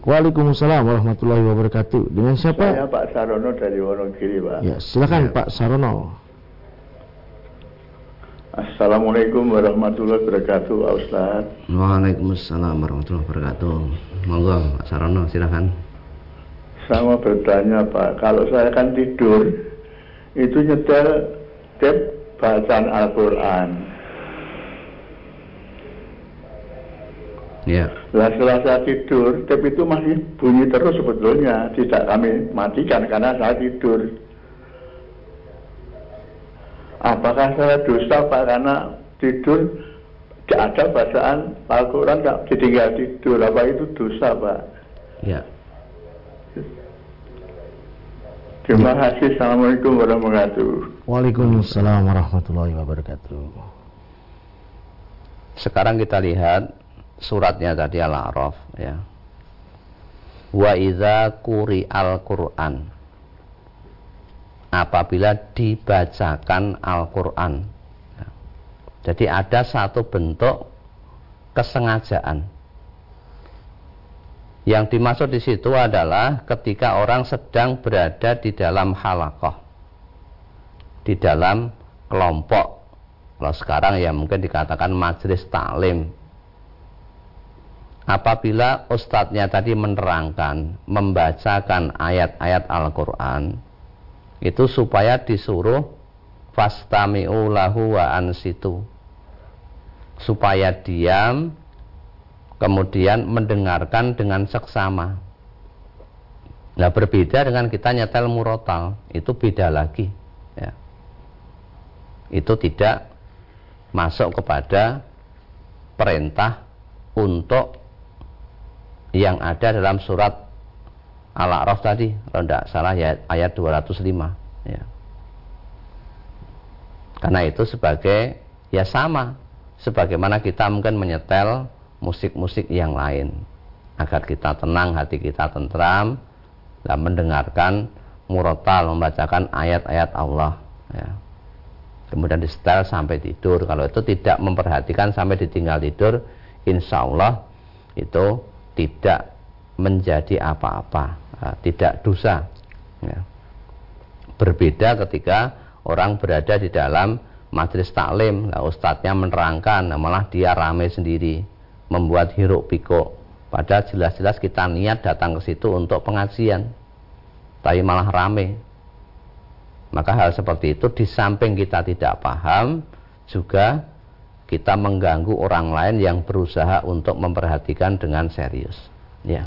Waalaikumsalam warahmatullahi wabarakatuh. Dengan siapa? Saya Pak Sarono dari Wonogiri, Pak. Ya, silakan Ya. Pak Sarono. Assalamualaikum warahmatullahi wabarakatuh, Pak Ustaz. Waalaikumsalam warahmatullahi wabarakatuh. Monggo Pak Sarono silakan. Saya mau bertanya, Pak. Kalau saya kan tidur, itu nyetel tip bacaan Al-Quran. Ya. Lah setelah saya tidur, tip itu masih bunyi terus sebetulnya. Tidak kami matikan karena saya tidur. Apakah saya dosa Pak karena tidur tidak ada bacaan Al-Quran tak ditinggal tidur apa itu dosa Pak Ya. terima kasih Assalamualaikum warahmatullahi wabarakatuh Waalaikumsalam warahmatullahi wabarakatuh. Sekarang kita lihat suratnya tadi Al-A'raf ya. Wa idza quri'al Qur'an. Apabila dibacakan Al-Qur'an. Ya. Jadi ada satu bentuk kesengajaan. Yang dimaksud di situ adalah ketika orang sedang berada di dalam halakoh, di dalam kelompok. Kalau sekarang ya mungkin dikatakan majelis taklim. Apabila ustadznya tadi menerangkan, membacakan ayat-ayat Al-Quran, itu supaya disuruh fastami'u lahu wa ansitu. Supaya diam, kemudian mendengarkan dengan seksama. Nah berbeda dengan kita nyetel murotal, itu beda lagi. Ya. Itu tidak masuk kepada perintah untuk yang ada dalam surat Al-A'raf tadi, kalau tidak salah ya ayat 205. Ya. Karena itu sebagai ya sama, sebagaimana kita mungkin menyetel musik-musik yang lain agar kita tenang, hati kita tentram dan mendengarkan murotal membacakan ayat-ayat Allah ya. kemudian disetel sampai tidur kalau itu tidak memperhatikan sampai ditinggal tidur insya Allah itu tidak menjadi apa-apa tidak dosa ya. berbeda ketika orang berada di dalam majelis taklim nah, ustadznya menerangkan nah, malah dia rame sendiri membuat hiruk pikuk padahal jelas-jelas kita niat datang ke situ untuk pengajian tapi malah rame maka hal seperti itu di samping kita tidak paham juga kita mengganggu orang lain yang berusaha untuk memperhatikan dengan serius. Ya